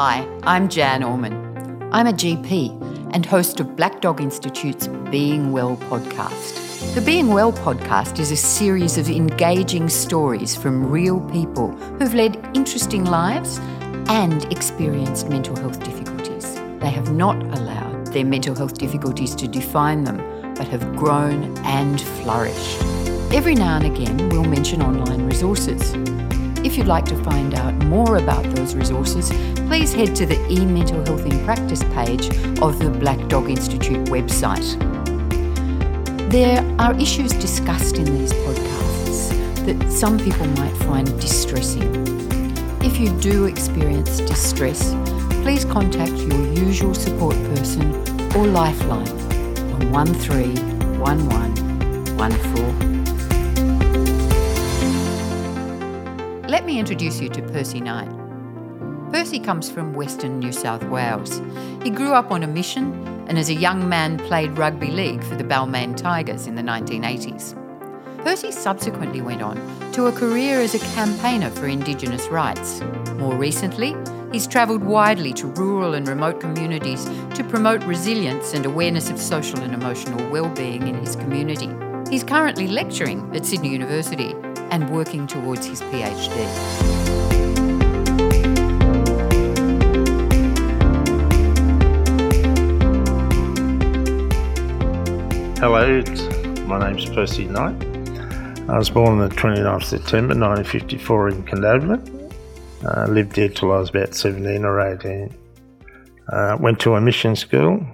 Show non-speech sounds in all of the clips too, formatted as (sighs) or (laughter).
Hi, I'm Jan Orman. I'm a GP and host of Black Dog Institute's Being Well podcast. The Being Well podcast is a series of engaging stories from real people who've led interesting lives and experienced mental health difficulties. They have not allowed their mental health difficulties to define them, but have grown and flourished. Every now and again, we'll mention online resources. If you'd like to find out more about those resources, please head to the e-mental health in practice page of the Black Dog Institute website. There are issues discussed in these podcasts that some people might find distressing. If you do experience distress, please contact your usual support person or lifeline on 131114. Let me introduce you to Percy Knight. Percy comes from Western New South Wales. He grew up on a mission and as a young man played rugby league for the Balmain Tigers in the 1980s. Percy subsequently went on to a career as a campaigner for Indigenous rights. More recently, he's travelled widely to rural and remote communities to promote resilience and awareness of social and emotional well-being in his community. He's currently lecturing at Sydney University and working towards his PhD. Hello, my name's Percy Knight. I was born on the 29th of September 1954 in Condobolin. Uh, lived there till I was about 17 or 18. Uh, went to a mission school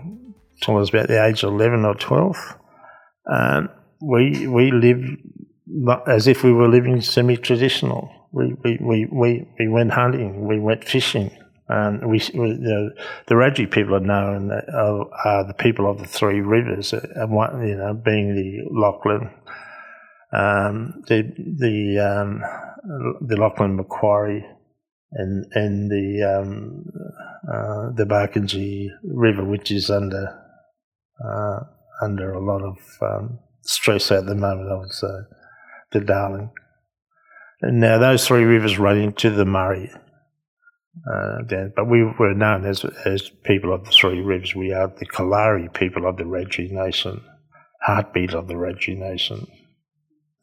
till I was about the age of 11 or 12. Um, we, we lived as if we were living semi-traditional. We, we, we, we, we went hunting, we went fishing, and we, we the, the Wiradjuri people are known are, are, the people of the three rivers, uh, and one, you know, being the Lachlan, um, the the um, the Lachlan Macquarie, and and the um, uh, the Barkindji River, which is under uh, under a lot of um, stress at the moment, I would say the Darling. And now those three rivers run into the Murray. Uh, then, but we were known as as people of the three rivers. We are the Kalari people of the Wiradjuri Nation, heartbeat of the Wiradjuri Nation.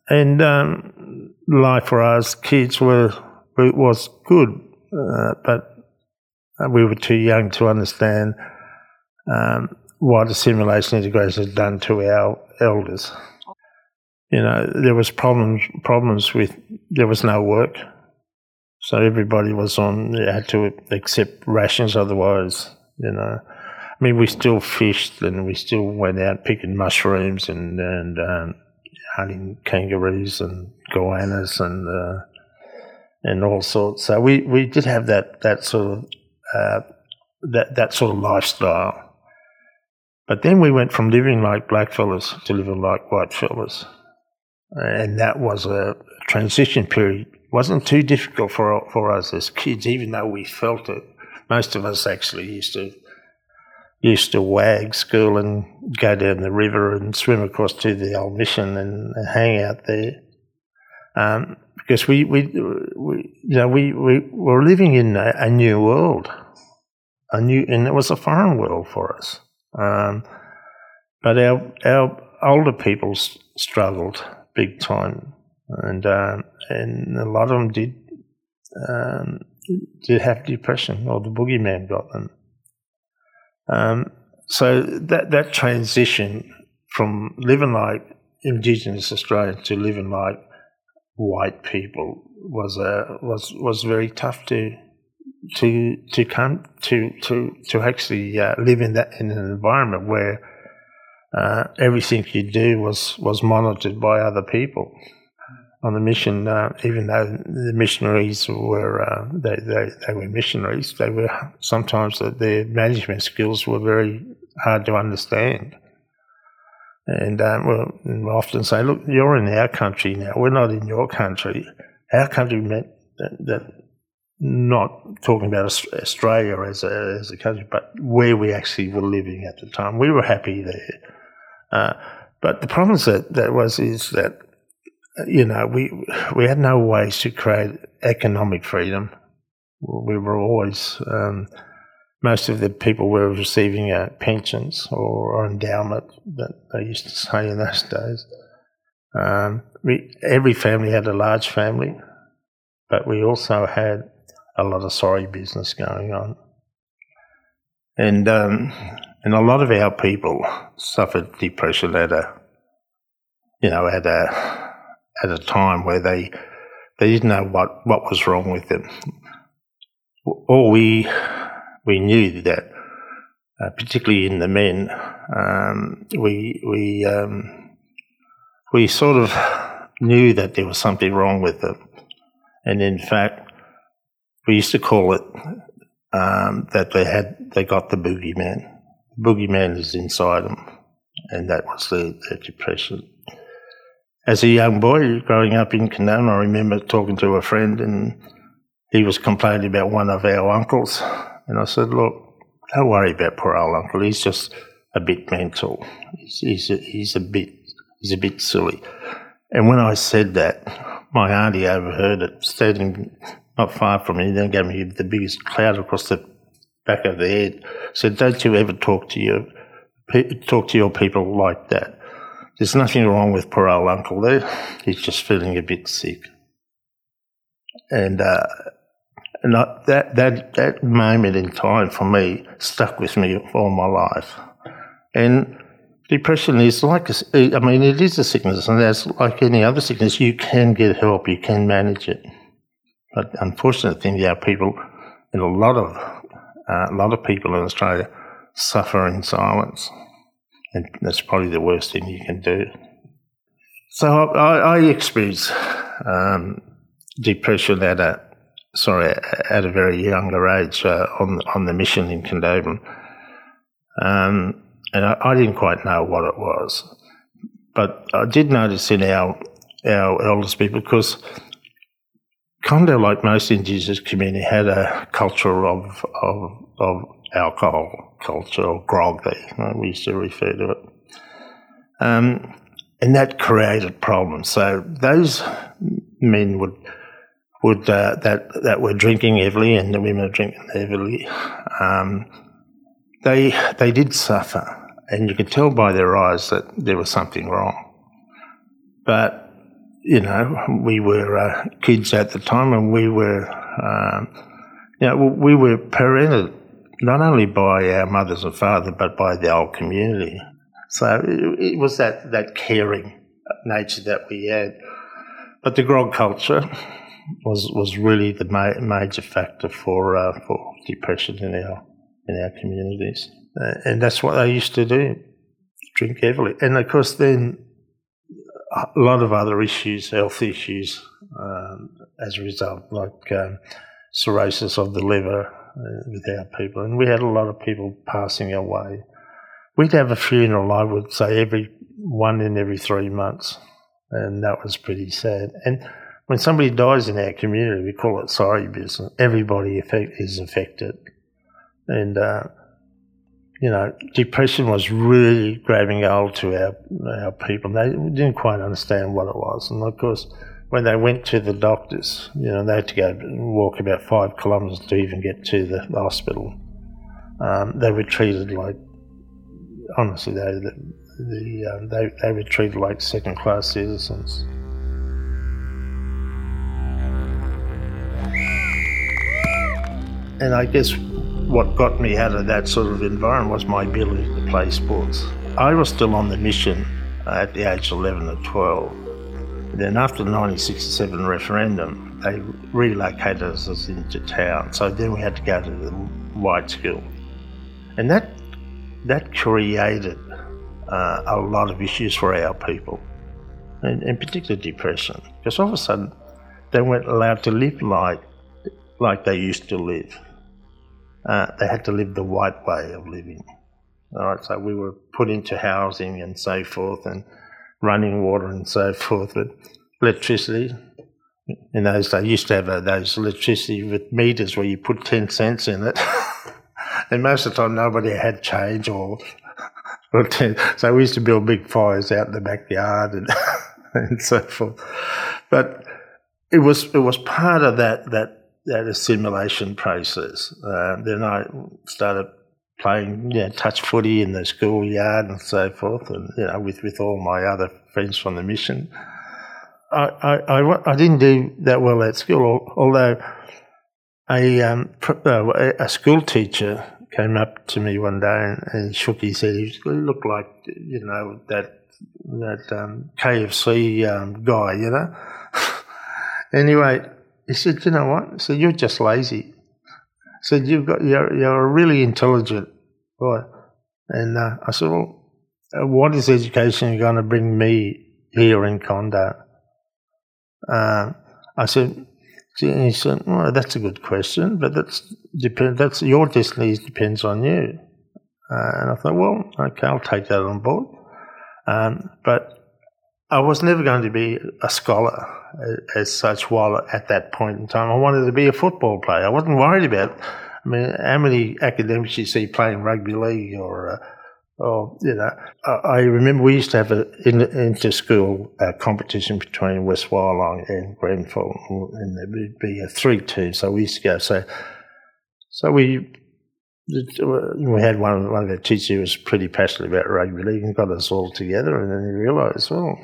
And um, life for us kids were was good, uh, but we were too young to understand um, what assimilation integration had done to our elders you know, there was problems problems with there was no work, so everybody was on. They had to accept rations, otherwise, you know. I mean, we still fished and we still went out picking mushrooms and and um, hunting kangaroos and goannas and uh, and all sorts. So we, we did have that that sort of uh, that that sort of lifestyle. But then we went from living like black fellas to living like white fellas and that was a transition period. It wasn't too difficult for for us as kids, even though we felt it. Most of us actually used to used to wag school and go down the river and swim across to the old mission and, hang out there. Um, because we, we, we, you know, we, we were living in a, a, new world, a new, and it was a foreign world for us. Um, but our, our older people struggled big time, and um, and a lot of them did um, did have depression, or the boogeyman got them. Um, so that that transition from living like Indigenous Australians to living like white people was a was was very tough to to to come to to to actually uh, live in that in an environment where uh, everything you do was, was monitored by other people on the mission. Uh, even though the missionaries were uh, they, they, they were missionaries, they were sometimes their management skills were very hard to understand. And um, well, we often say, look, you're in our country now. We're not in your country. Our country meant that, that not talking about Australia as a, as a country, but where we actually were living at the time. We were happy there. Uh, but the problem that that was is that you know we we had no ways to create economic freedom. we were always um, most of the people were receiving uh, pensions or, endowment that they used to say in those days. Um, we, every family had a large family, but we also had a lot of sorry business going on, and um, and a lot of our people suffered depression at a you know at a at a time where they they didn't know what, what was wrong with them. All we we knew that, uh, particularly in the men, um, we we um, we sort of knew that there was something wrong with them, and in fact, we used to call it um, that they had they got the boogeyman. Boogeyman is inside them, and that was the, the depression. As a young boy growing up in Canaan, I remember talking to a friend, and he was complaining about one of our uncles and I said, look, don't worry about poor old uncle. He's just a bit mental. He's, he's, a, he's a bit he's a bit silly. And when I said that, my auntie overheard it, standing not far from me, and then gave me the biggest cloud across the back of the head. Said, "Don't you ever talk to your talk to your people like that? There's nothing wrong with poor old uncle there. He's just feeling a bit sick." And uh, and I, that, that, that moment in time for me stuck with me all my life. And depression is like, a, I mean, it is a sickness, and as like any other sickness, you can get help, you can manage it. But unfortunate thing, yeah, people, and a lot of, uh, a lot of people in Australia suffer in silence. And that's probably the worst thing you can do. So I, I experienced um, depression at a sorry, at a very younger age uh, on on the mission in Condobolin, um, and I, I, didn't quite know what it was, but I did notice in our our elders people because Condo, like most Indigenous community, had a culture of of, of alcohol culture or grog. You know, we used to refer to it. Um, and that created problems. So those men would would uh, that that were drinking heavily and the women were drinking heavily, um, they they did suffer, and you could tell by their eyes that there was something wrong. But you know, we were uh, kids at the time, and we were, um, you know, we were parented not only by our mothers and fathers, but by the whole community. So it, it was that that caring nature that we had. But the grog culture, was was really the ma- major factor for uh, for depression in our in our communities, uh, and that's what they used to do, drink heavily, and of course then a lot of other issues, health issues, um, as a result, like um, cirrhosis of the liver uh, with our people, and we had a lot of people passing away. We'd have a funeral, I would say, every one in every three months, and that was pretty sad. And when somebody dies in our community, we call it sorry business. Everybody is affected. And, uh, you know, depression was really grabbing hold to our, our people. They didn't quite understand what it was. And of course, when they went to the doctors, you know, they had to go walk about five kilometres to even get to the hospital. Um, they were treated like, honestly, they, the, the, um, they, they were treated like second class citizens. And I guess what got me out of that sort of environment was my ability to play sports. I was still on the mission at the age of 11 or 12. Then after the 1967 referendum, they relocated us into town. So then we had to go to the white school. And that, that created uh, a lot of issues for our people, and in particular depression. Because all of a sudden, they weren't allowed to live like, like they used to live uh, they had to live the white way of living. All right, so we were put into housing and so forth, and running water and so (laughs) forth. But electricity, in those days, used to have uh, those electricity with meters where you put 10 cents in it. (laughs) and most of the time, nobody had change or, (laughs) or 10. So we used to build big fires out in the backyard and, and so forth. But it was, it was part of that, that that assimilation process. Uh, then I started playing, you know, touch footy in the schoolyard and so forth, and you know, with with all my other friends from the mission. I I, I, I didn't do that well at school, although a um, uh, a school teacher came up to me one day and, and shook his head. He looked like you know that that um, KFC um, guy, you know. (laughs) anyway, he said, "You know what?" He said, "You're just lazy." He said, "You've got you're you're a really intelligent boy." And uh, I said, "Well, uh, what is education going to bring me here in Condo?" Uh, I said, he said, "Well, that's a good question, but that's depend. That's your destiny depends on you." Uh, and I thought, "Well, okay, I'll take that on board." Um, but I was never going to be a scholar as such while at that point in time. I wanted to be a football player. I wasn't worried about, I mean, how many academics you see playing rugby league or, uh, or you know, I, remember we used to have an inter-school uh, competition between West Wyalong and Grenfell, and there would be a three two. So we used to go. So, so we we had one one of the teachers who was pretty passionate about rugby league and got us all together, and then he realised, well,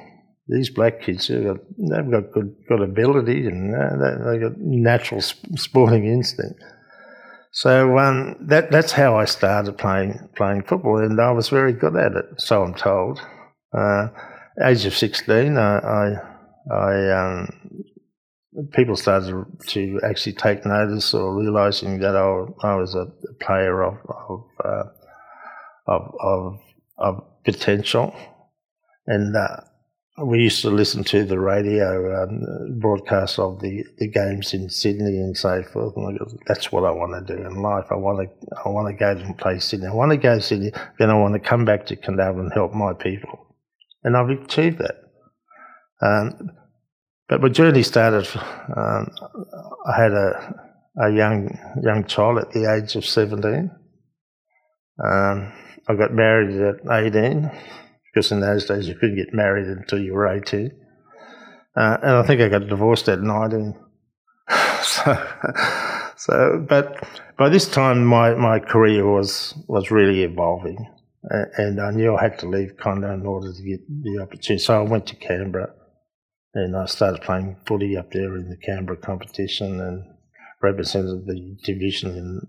these black kids have got, they've got good, good ability and uh, they've got natural sporting instinct. So um, that that's how I started playing playing football, and I was very good at it. So I'm told. Uh, age of sixteen, I I, I um, people started to actually take notice or realizing that I, I was a player of of, uh, of, of, of potential, and uh, we used to listen to the radio um, broadcast of the, the games in Sydney and so forth. And go, that's what I want to do in life. I want to I want to go and play Sydney. I want to go to Sydney. Then I want to come back to Candaba and help my people. And I've achieved that. Um, but my journey started. Um, I had a a young young child at the age of seventeen. Um, I got married at eighteen because in those days you couldn't get married until you were 18. Uh, and I think I got divorced at 19. (laughs) so, so, but by this time my, my career was, was really evolving. And I knew I had to leave Condo in order to get the opportunity. So I went to Canberra and I started playing footy up there in the Canberra competition and represented the division in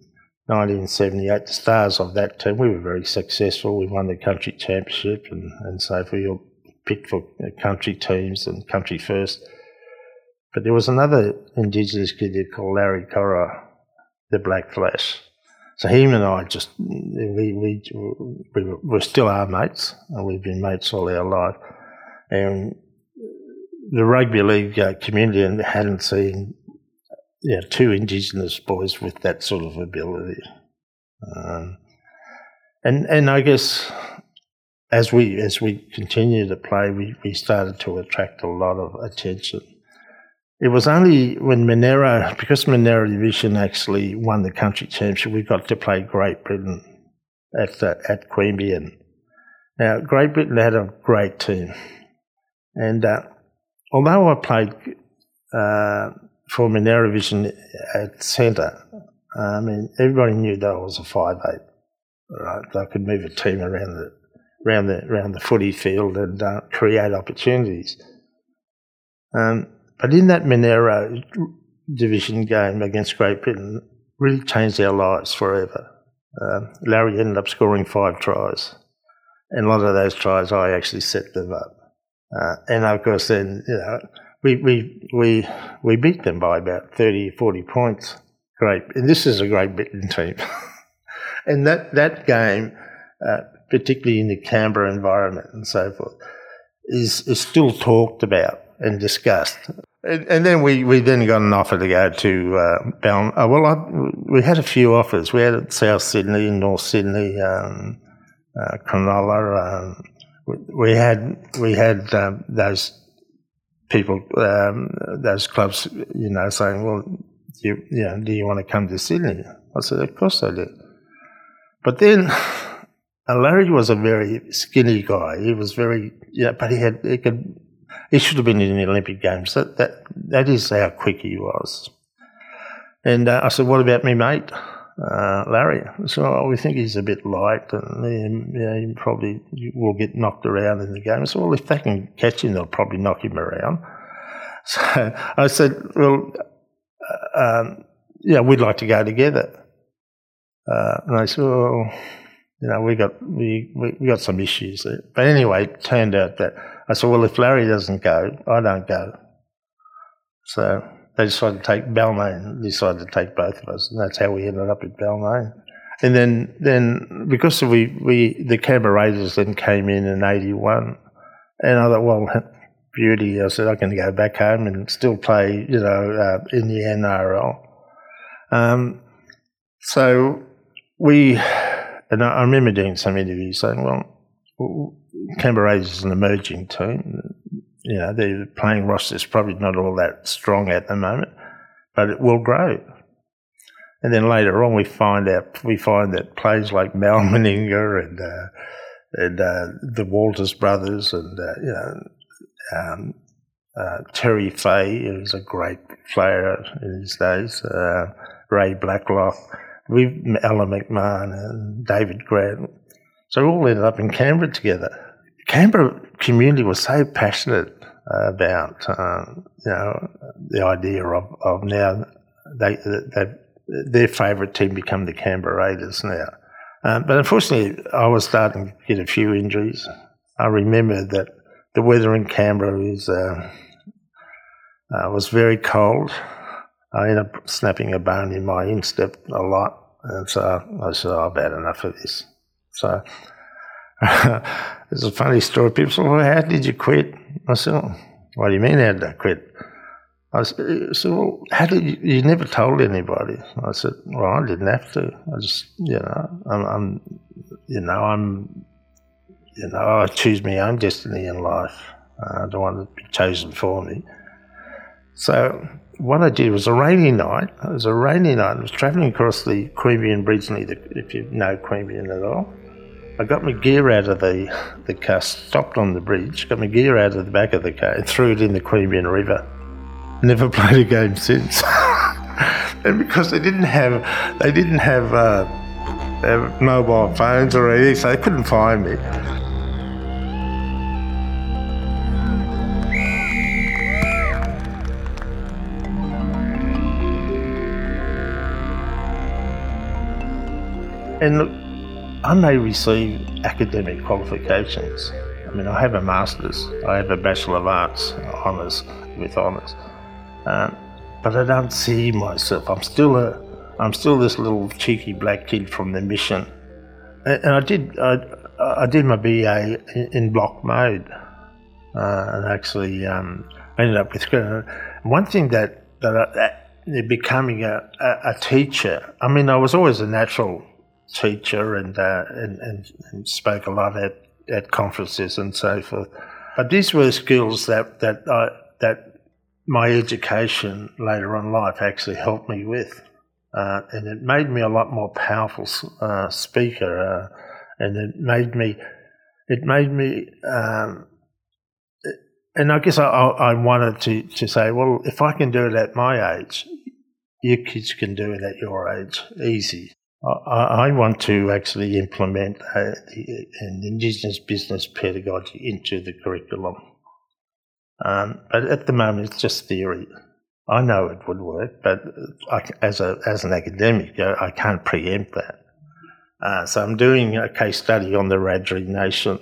1978, the stars of that team, we were very successful. We won the country championship and, and so we were picked for country teams and country first. But there was another Indigenous kid called Larry Corowa, the Black Flash. So him and I just, we, we, we were, we're still our mates, and we've been mates all our life. And the rugby league uh, community hadn't seen yeah, two Indigenous boys with that sort of ability. Um, and and I guess as we as we continue to play, we, we started to attract a lot of attention. It was only when Monaro, because Monaro Division actually won the country championship, we got to play Great Britain at uh, at Queanbeyan. Now, Great Britain had a great team, and uh, although I played uh, for Monaro Vision at centre, I mean, everybody knew that I was a five eight. Right, I could move a team around the around the around the footy field and uh, create opportunities. Um, but in that Monaro division game against Great Britain, really changed our lives forever. Um, Larry ended up scoring five tries, and a lot of those tries I actually set them up. Uh, and of course, then you know we, we, we, we beat them by about 30, 40 points. Great. And this is a great Britain team. (laughs) and that, that game, uh, particularly in the Canberra environment and so forth, is, is still talked about and discussed. And, and then we, we then got an offer to go to uh, uh, well, I, we had a few offers. We had South Sydney, North Sydney, um, uh, Cronulla. Um, we, we had we had um, those people, um, those clubs, you know, saying, well, you, you know, do you want to come to Sydney? I said, of course I do. But then (sighs) Larry was a very skinny guy. He was very, yeah, but he had, he could, he should have been in the Olympic Games. That, that, that is how quick he was. And uh, I said, what about me mate, uh, Larry? So we think he's a bit light and yeah, he probably will get knocked around in the game. Said, well, if they can catch him, they'll probably knock him around. (laughs) So I said, well, uh, um, yeah, we'd like to go together. Uh, and I said, well, you know, we got we, we, we got some issues there. But anyway, it turned out that I said, well, if Larry doesn't go, I don't go. So they decided to take Balmain, decided to take both of us, and that's how we ended up at Balmain. And then, then because we, we the Canberra Raiders then came in in '81, and I thought, well, (laughs) beauty. I said I can go back home and still play, you know, uh, in the NRL. Um, so we, and I remember doing some interviews saying, well, Canberra Raiders is an emerging team you know, the playing roster is probably not all that strong at the moment, but it will grow. And then later on, we find out we find that players like (laughs) Mal Meninga and uh, and uh, the Walters brothers and uh, you know um, uh, Terry Fahey, who's a great player in his days, uh, Ray Blacklock, we Alan McMahon and David Grant. So we all ended up in Canberra together. Canberra community was so passionate about um, you know the idea of, of now they, they their favourite team become the Canberra Raiders now. Um, but unfortunately, I was starting to get a few injuries. I remember that the weather in Canberra was uh, uh, was very cold. I ended up snapping a bone in my instep a lot, and so I said, oh, "I've had enough of this." So (laughs) it's a funny story. People say, well, how did you quit? I said, oh, what do you mean how did I quit? I eh, said, well, how did you, you never told anybody? I said, well, I didn't have to. I just, you know, I'm, I'm you know, I'm, you know, I choose my own destiny in life. I don't want to be chosen for me. So what I did was a rainy night. It was a rainy night. I was travelling across the Queanbeyan Bridge, if you know Queanbeyan at all. I got my gear out of the, the car, stopped on the bridge, got my gear out of the back of the car, and threw it in the Queanbeyan River. Never (laughs) played a game since. (laughs) and because they didn't have, they didn't have uh, mobile phones or anything, so they couldn't find me. And look, I may receive academic qualifications. I mean, I have a master's, I have a Bachelor of Arts honours with honours, um, but I don't see myself. I'm still a, I'm still this little cheeky black kid from the mission, and, and I did, I, I did my BA in, in block mode, uh, and actually um, ended up with. One thing that that, I, that becoming a, a, a teacher. I mean, I was always a natural teacher and, uh, and, and, and, spoke a lot at, at conferences and so forth. But these were skills that, that, I, that my education later on life actually helped me with. Uh, and it made me a lot more powerful uh, speaker, uh, and it made me, it made me, um, and I guess I, I wanted to, to say, well, if I can do it at my age, your kids can do it at your age, easy. I, want to actually implement an Indigenous business pedagogy into the curriculum. Um, but at the moment, it's just theory. I know it would work, but I, as, a, as an academic, I can't preempt that. Uh, so I'm doing a case study on the Wiradjuri Nation.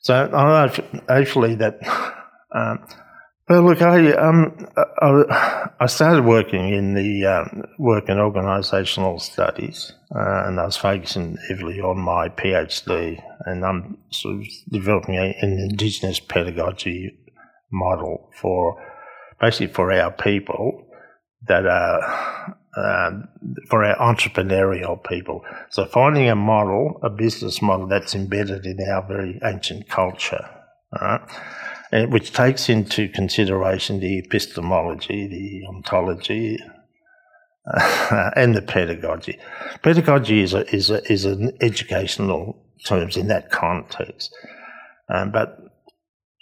So I hopefully that (laughs) um, well, look, I um, I, I started working in the um, work and organisational studies, uh, and I was focusing heavily on my PhD, and I'm sort of developing a, an Indigenous pedagogy model for basically for our people that are uh, for our entrepreneurial people. So finding a model, a business model that's embedded in our very ancient culture. All right which takes into consideration the epistemology, the ontology, uh, (laughs) and the pedagogy. Pedagogy is a, is a, is an educational terms in that context, um, but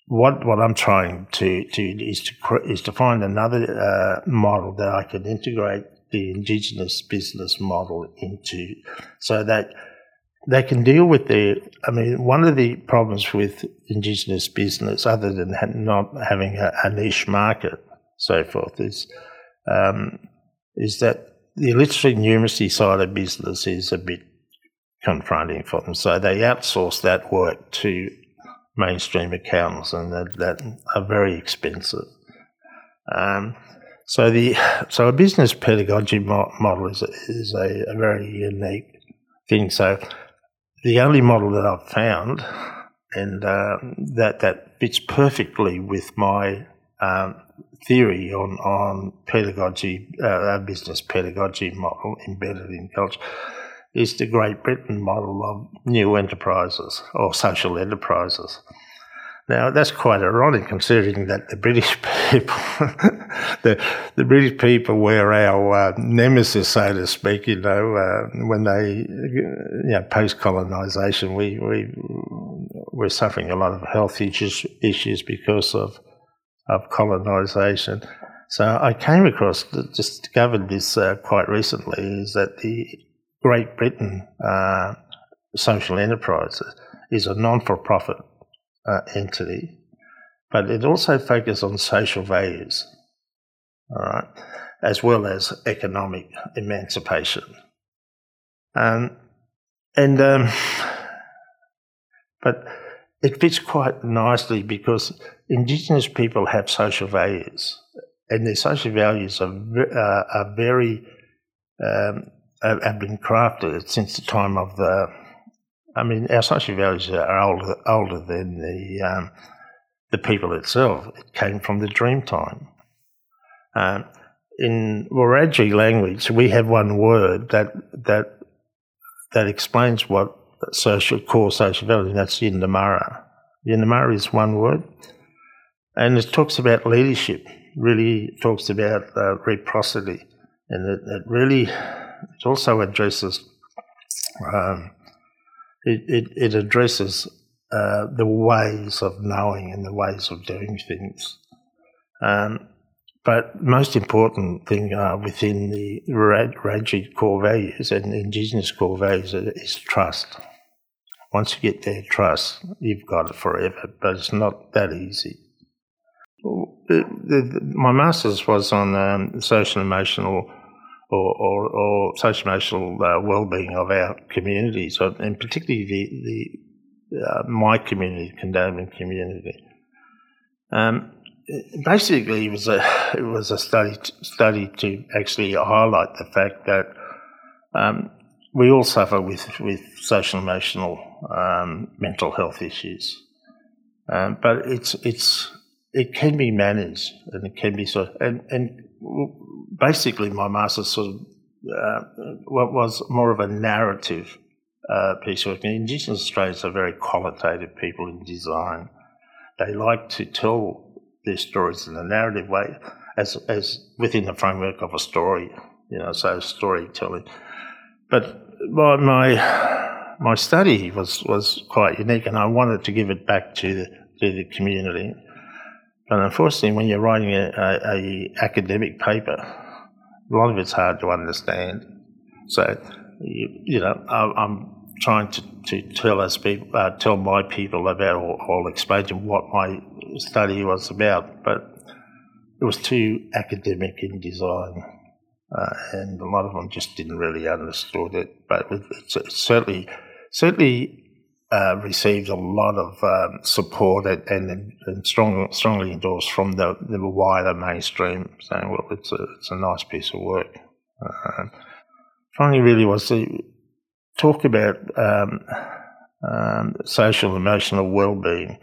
what what I'm trying to, to is to is to find another uh, model that I can integrate the indigenous business model into so that they can deal with their. I mean, one of the problems with indigenous business, other than not having a, a niche market, so forth, is um, is that the literacy numeracy side of business is a bit confronting for them. So they outsource that work to mainstream accountants, and that, that are very expensive. Um, so the so a business pedagogy mo- model is a, is a, a, very unique thing. So the only model that I've found, and uh, that that fits perfectly with my um, theory on on pedagogy, uh, business pedagogy model embedded in culture, is the Great Britain model of new enterprises or social enterprises. Now that's quite ironic, considering that the British people, (laughs) the the British people were our uh, nemesis, so to speak. You know, uh, when they, you know, post colonisation, we we were suffering a lot of health issues issues because of of colonisation. So I came across, discovered this uh, quite recently, is that the Great Britain uh, social enterprise is a non-for-profit uh, entity, but it also focuses on social values, all right, as well as economic emancipation. Um, and um, but it fits quite nicely because Indigenous people have social values, and their social values are uh, are very um, have been crafted since the time of the I mean, our social values are older, older than the um, the people itself. It came from the Dreamtime. Um, in Wiradjuri language, we have one word that that that explains what social core social value. That's Yindyamarra. Yindyamarra is one word, and it talks about leadership. Really talks about uh, reciprocity, and it, it really it also addresses. Um, it, it, it addresses uh, the ways of knowing and the ways of doing things. Um, but most important thing uh, within the Raji core values and Indigenous core values is trust. Once you get their trust, you've got it forever, but it's not that easy. The, the, my master's was on um, social emotional or, or, or social emotional uh, well-being of our communities, and particularly the, the uh, my community, Condobolin community. Um, basically, it was a it was a study study to actually highlight the fact that um, we all suffer with with social emotional um, mental health issues, um, but it's it's it can be managed and it can be sort of, and and basically my master's sort of uh, what was more of a narrative uh, work. Indigenous Australians are very qualitative people in design. They like to tell their stories in a narrative way, as as within the framework of a story. You know, so storytelling. But my my, my study was was quite unique, and I wanted to give it back to the to the community. But unfortunately, when you're writing a, a, a academic paper, a lot of it's hard to understand. So, you, you know, I, am trying to, to tell us people, uh, tell my people about, or, or explain to them what my study was about, but it was too academic in design, uh, and a lot of them just didn't really understand it. But it's certainly, certainly uh, received a lot of um, support and, and, strong, strongly endorsed from the, the, wider mainstream, saying, well, it's a, it's a nice piece of work. Uh, finally, really was to talk about um, um, social emotional well-being.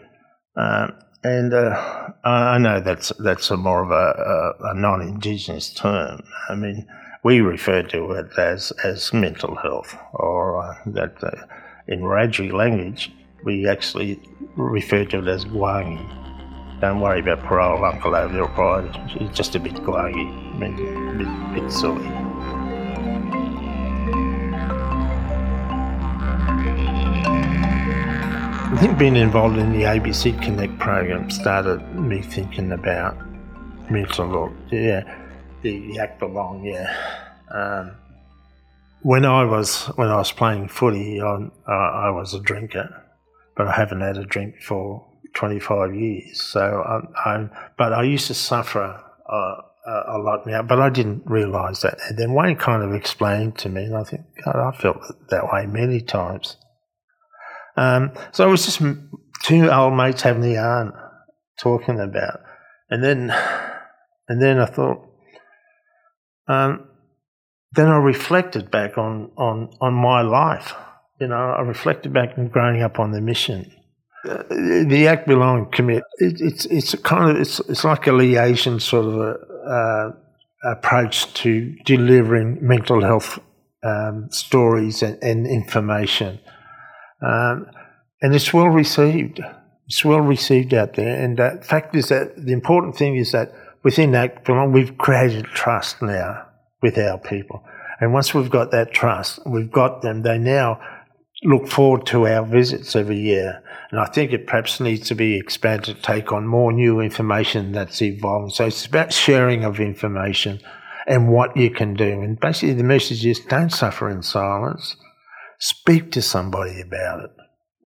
Um, and uh, I know that's that's a more of a, a, a, non-indigenous term. I mean, we refer to it as as mental health, or uh, that uh, in Wiradjuri language, we actually refer to it as guangi. Don't worry about poor old uncle over there, pride. It's just a bit guangi, I mean, a bit, bit silly. I think being involved in the ABC Connect program started me thinking about mental health. Yeah, the, Act Belong, yeah. Um, when I was when I was playing footy, I, I was a drinker, but I haven't had a drink for 25 years. So I, I but I used to suffer uh, a lot now, but I didn't realise that. And then Wayne kind of explained to me, and I think, God, I felt that way many times. Um, so it was just two old mates having the yarn, talking about, and then, and then I thought, um, then I reflected back on, on, on my life. You know, I reflected back on growing up on the mission. Uh, the act belong commit. It, it's it's kind of it's it's like a liaison sort of a, uh, approach to delivering mental health um, stories and, and information, um, and it's well received. It's well received out there. And the fact is that the important thing is that within that we've created trust now with our people. And once we've got that trust, we've got them, they now look forward to our visits every year. And I think it perhaps needs to be expanded to take on more new information that's evolving. So it's about sharing of information and what you can do. And basically the message is don't suffer in silence. Speak to somebody about it.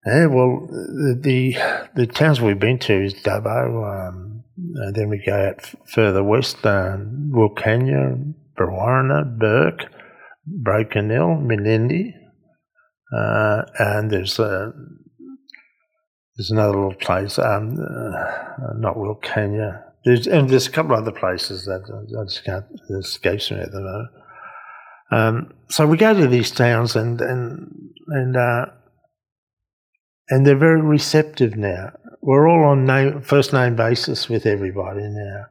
Yeah, well, the, the, towns we've been to is Dubbo, um, then we go out further west, um, Wilcannia, Brewarrina, Bourke, Broken Hill, Menindee, uh, and there's uh, there's another little place, um, uh, not Wilcannia. There's and there's a couple other places that I just can't escape me at the moment. Um, so we go to these towns and and and uh, and they're very receptive now. We're all on name, first name basis with everybody now,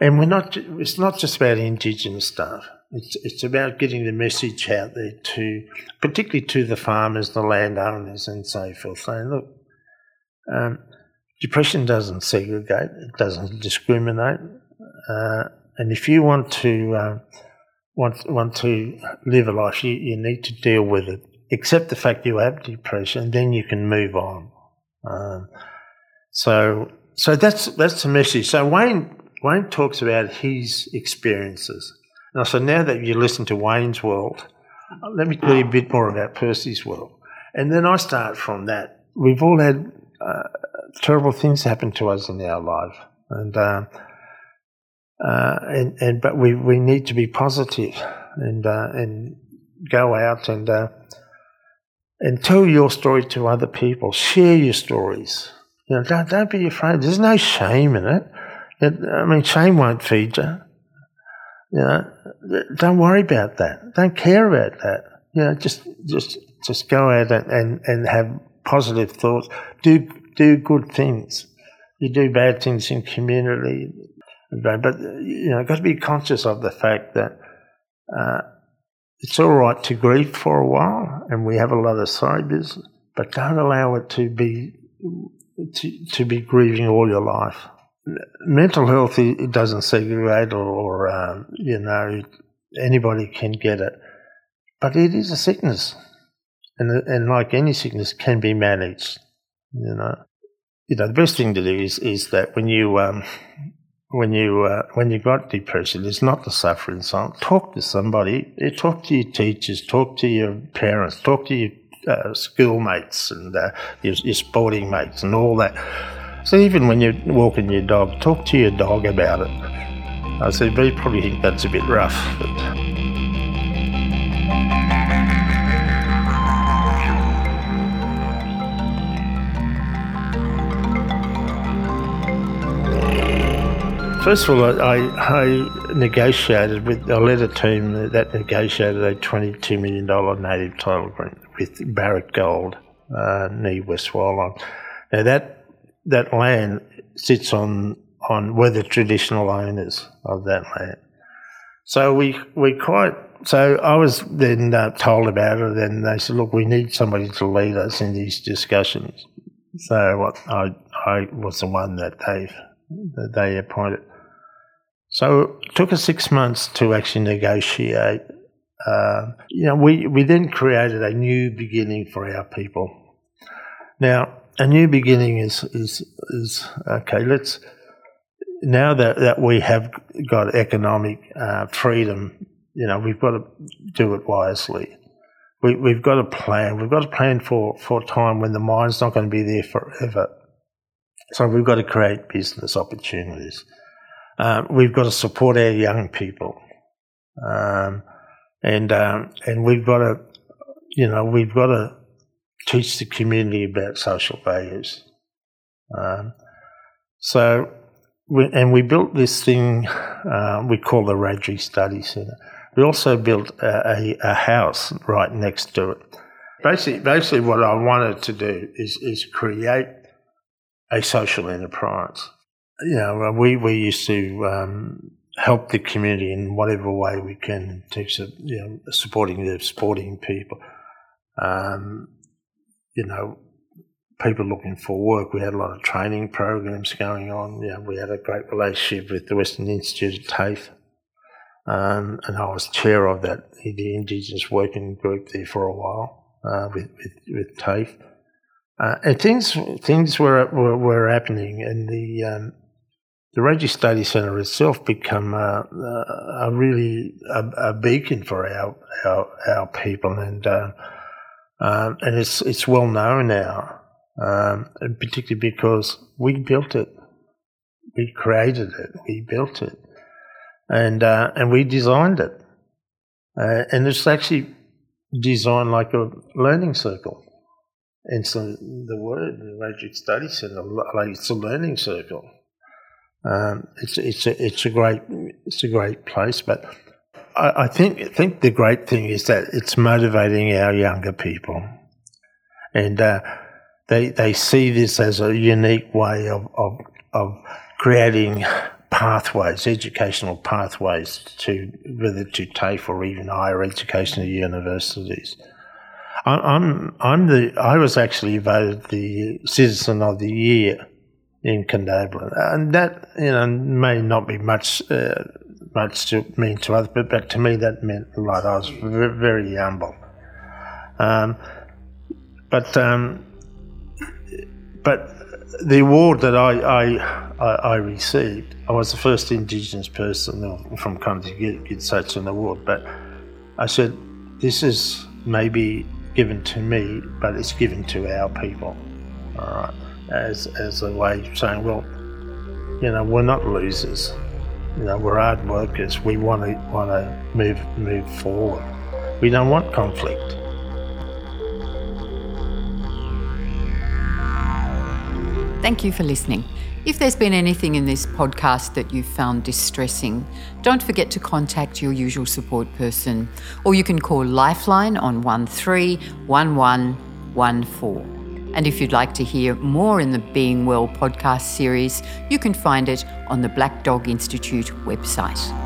and we're not. It's not just about Indigenous stuff. It's, it's about getting the message out there to, particularly to the farmers, the landowners, and so forth, saying, look, um, depression doesn't segregate, it doesn't discriminate, uh, and if you want to uh, want to live a life, you, you need to deal with it. Accept the fact you have depression, and then you can move on. Um, so so that's that's the message. So Wayne Wayne talks about his experiences. Now, so now that you listen to Wayne's World, let me tell you a bit more about Percy's World. And then I start from that. We've all had uh, terrible things happen to us in our life. And, uh, uh, and, and, but we, we need to be positive and, uh, and go out and, uh, and tell your story to other people. Share your stories. You know, don't, don't be afraid. There's no shame in it. it I mean, shame won't feed you. You know, don't worry about that. Don't care about that. You know, just just just go out and, and, and have positive thoughts. Do do good things. You do bad things in community, but you know, got to be conscious of the fact that uh, it's all right to grieve for a while, and we have a lot of side business, but don't allow it to be to, to be grieving all your life. Mental health it doesn't segregate or, or um, you know anybody can get it, but it is a sickness, and and like any sickness can be managed. You know, you know the best thing to do is is that when you um, when you uh, when you got depression, it's not the suffer in silence. Talk to somebody. Talk to your teachers. Talk to your parents. Talk to your uh, schoolmates and uh, your, your sporting mates and all that so even when you're walking your dog, talk to your dog about it. I said, they probably think that's a bit rough. But... First of all, I, I negotiated with, I led a team that negotiated a $22 million native title agreement with Barrick Gold, uh, near West Wyalong. Now that that land sits on on we're the traditional owners of that land. So we we quite so I was then uh, told about it, and they said, "Look, we need somebody to lead us in these discussions." So what I I was the one that they that they appointed. So it took us six months to actually negotiate. Uh, you know, we, we then created a new beginning for our people. Now, a new beginning is is is okay. Let's now that that we have got economic uh, freedom you know, we've got to do it wisely. We, we've got a plan. We've got a plan for, for time when the mine's not going to be there forever. So we've got to create business opportunities. Um, we've got to support our young people. Um, and, um, and we've got to, you know, we've got to teach the community about social values. Um, so, we, and we built this thing uh, we call the Wiradjuri Study Centre. We also built a, a, a, house right next to it. Basically, basically, what I wanted to do is, is create a social enterprise. You know, we, we used to um, help the community in whatever way we can terms of you know, supporting the sporting people. Um, you know, people looking for work. We had a lot of training programs going on. You know, we had a great relationship with the Western Institute of TAFE. Um, and I was chair of that, the Indigenous Working Group there for a while uh, with, with, with TAFE. Uh, and things things were, were, were happening, and the um, the Wiradjuri Study Centre itself become a, a really a, a, beacon for our our, our people, and uh, um, and it's it's well known now, um, particularly because we built it, we created it, we built it, and uh, and we designed it, uh, and it's actually designed like a learning circle. And so the word the Study Centre, like it's a learning circle. Um, it's it's a, it's a great it's a great place, but I, I think think the great thing is that it's motivating our younger people, and uh, they they see this as a unique way of of, of creating pathways, educational pathways to whether to TAFE or even higher education at universities. I'm I'm the I was actually voted the citizen of the year in Condobolin, and that you know may not be much uh, much to mean to others, but, but to me that meant a lot. I was very, very humble. Um, but um, but the award that I, I, I, received, I was the first Indigenous person from country to get, get such an award. But I said, this is maybe given to me, but it's given to our people. All right, as as a way of saying, well, you know, we're not losers. You know, we're hard workers. We want to want to move move forward. We don't want conflict. Thank you for listening. If there's been anything in this podcast that you've found distressing, don't forget to contact your usual support person, or you can call Lifeline on 131114. And if you'd like to hear more in the Being Well podcast series, you can find it on the Black Dog Institute website.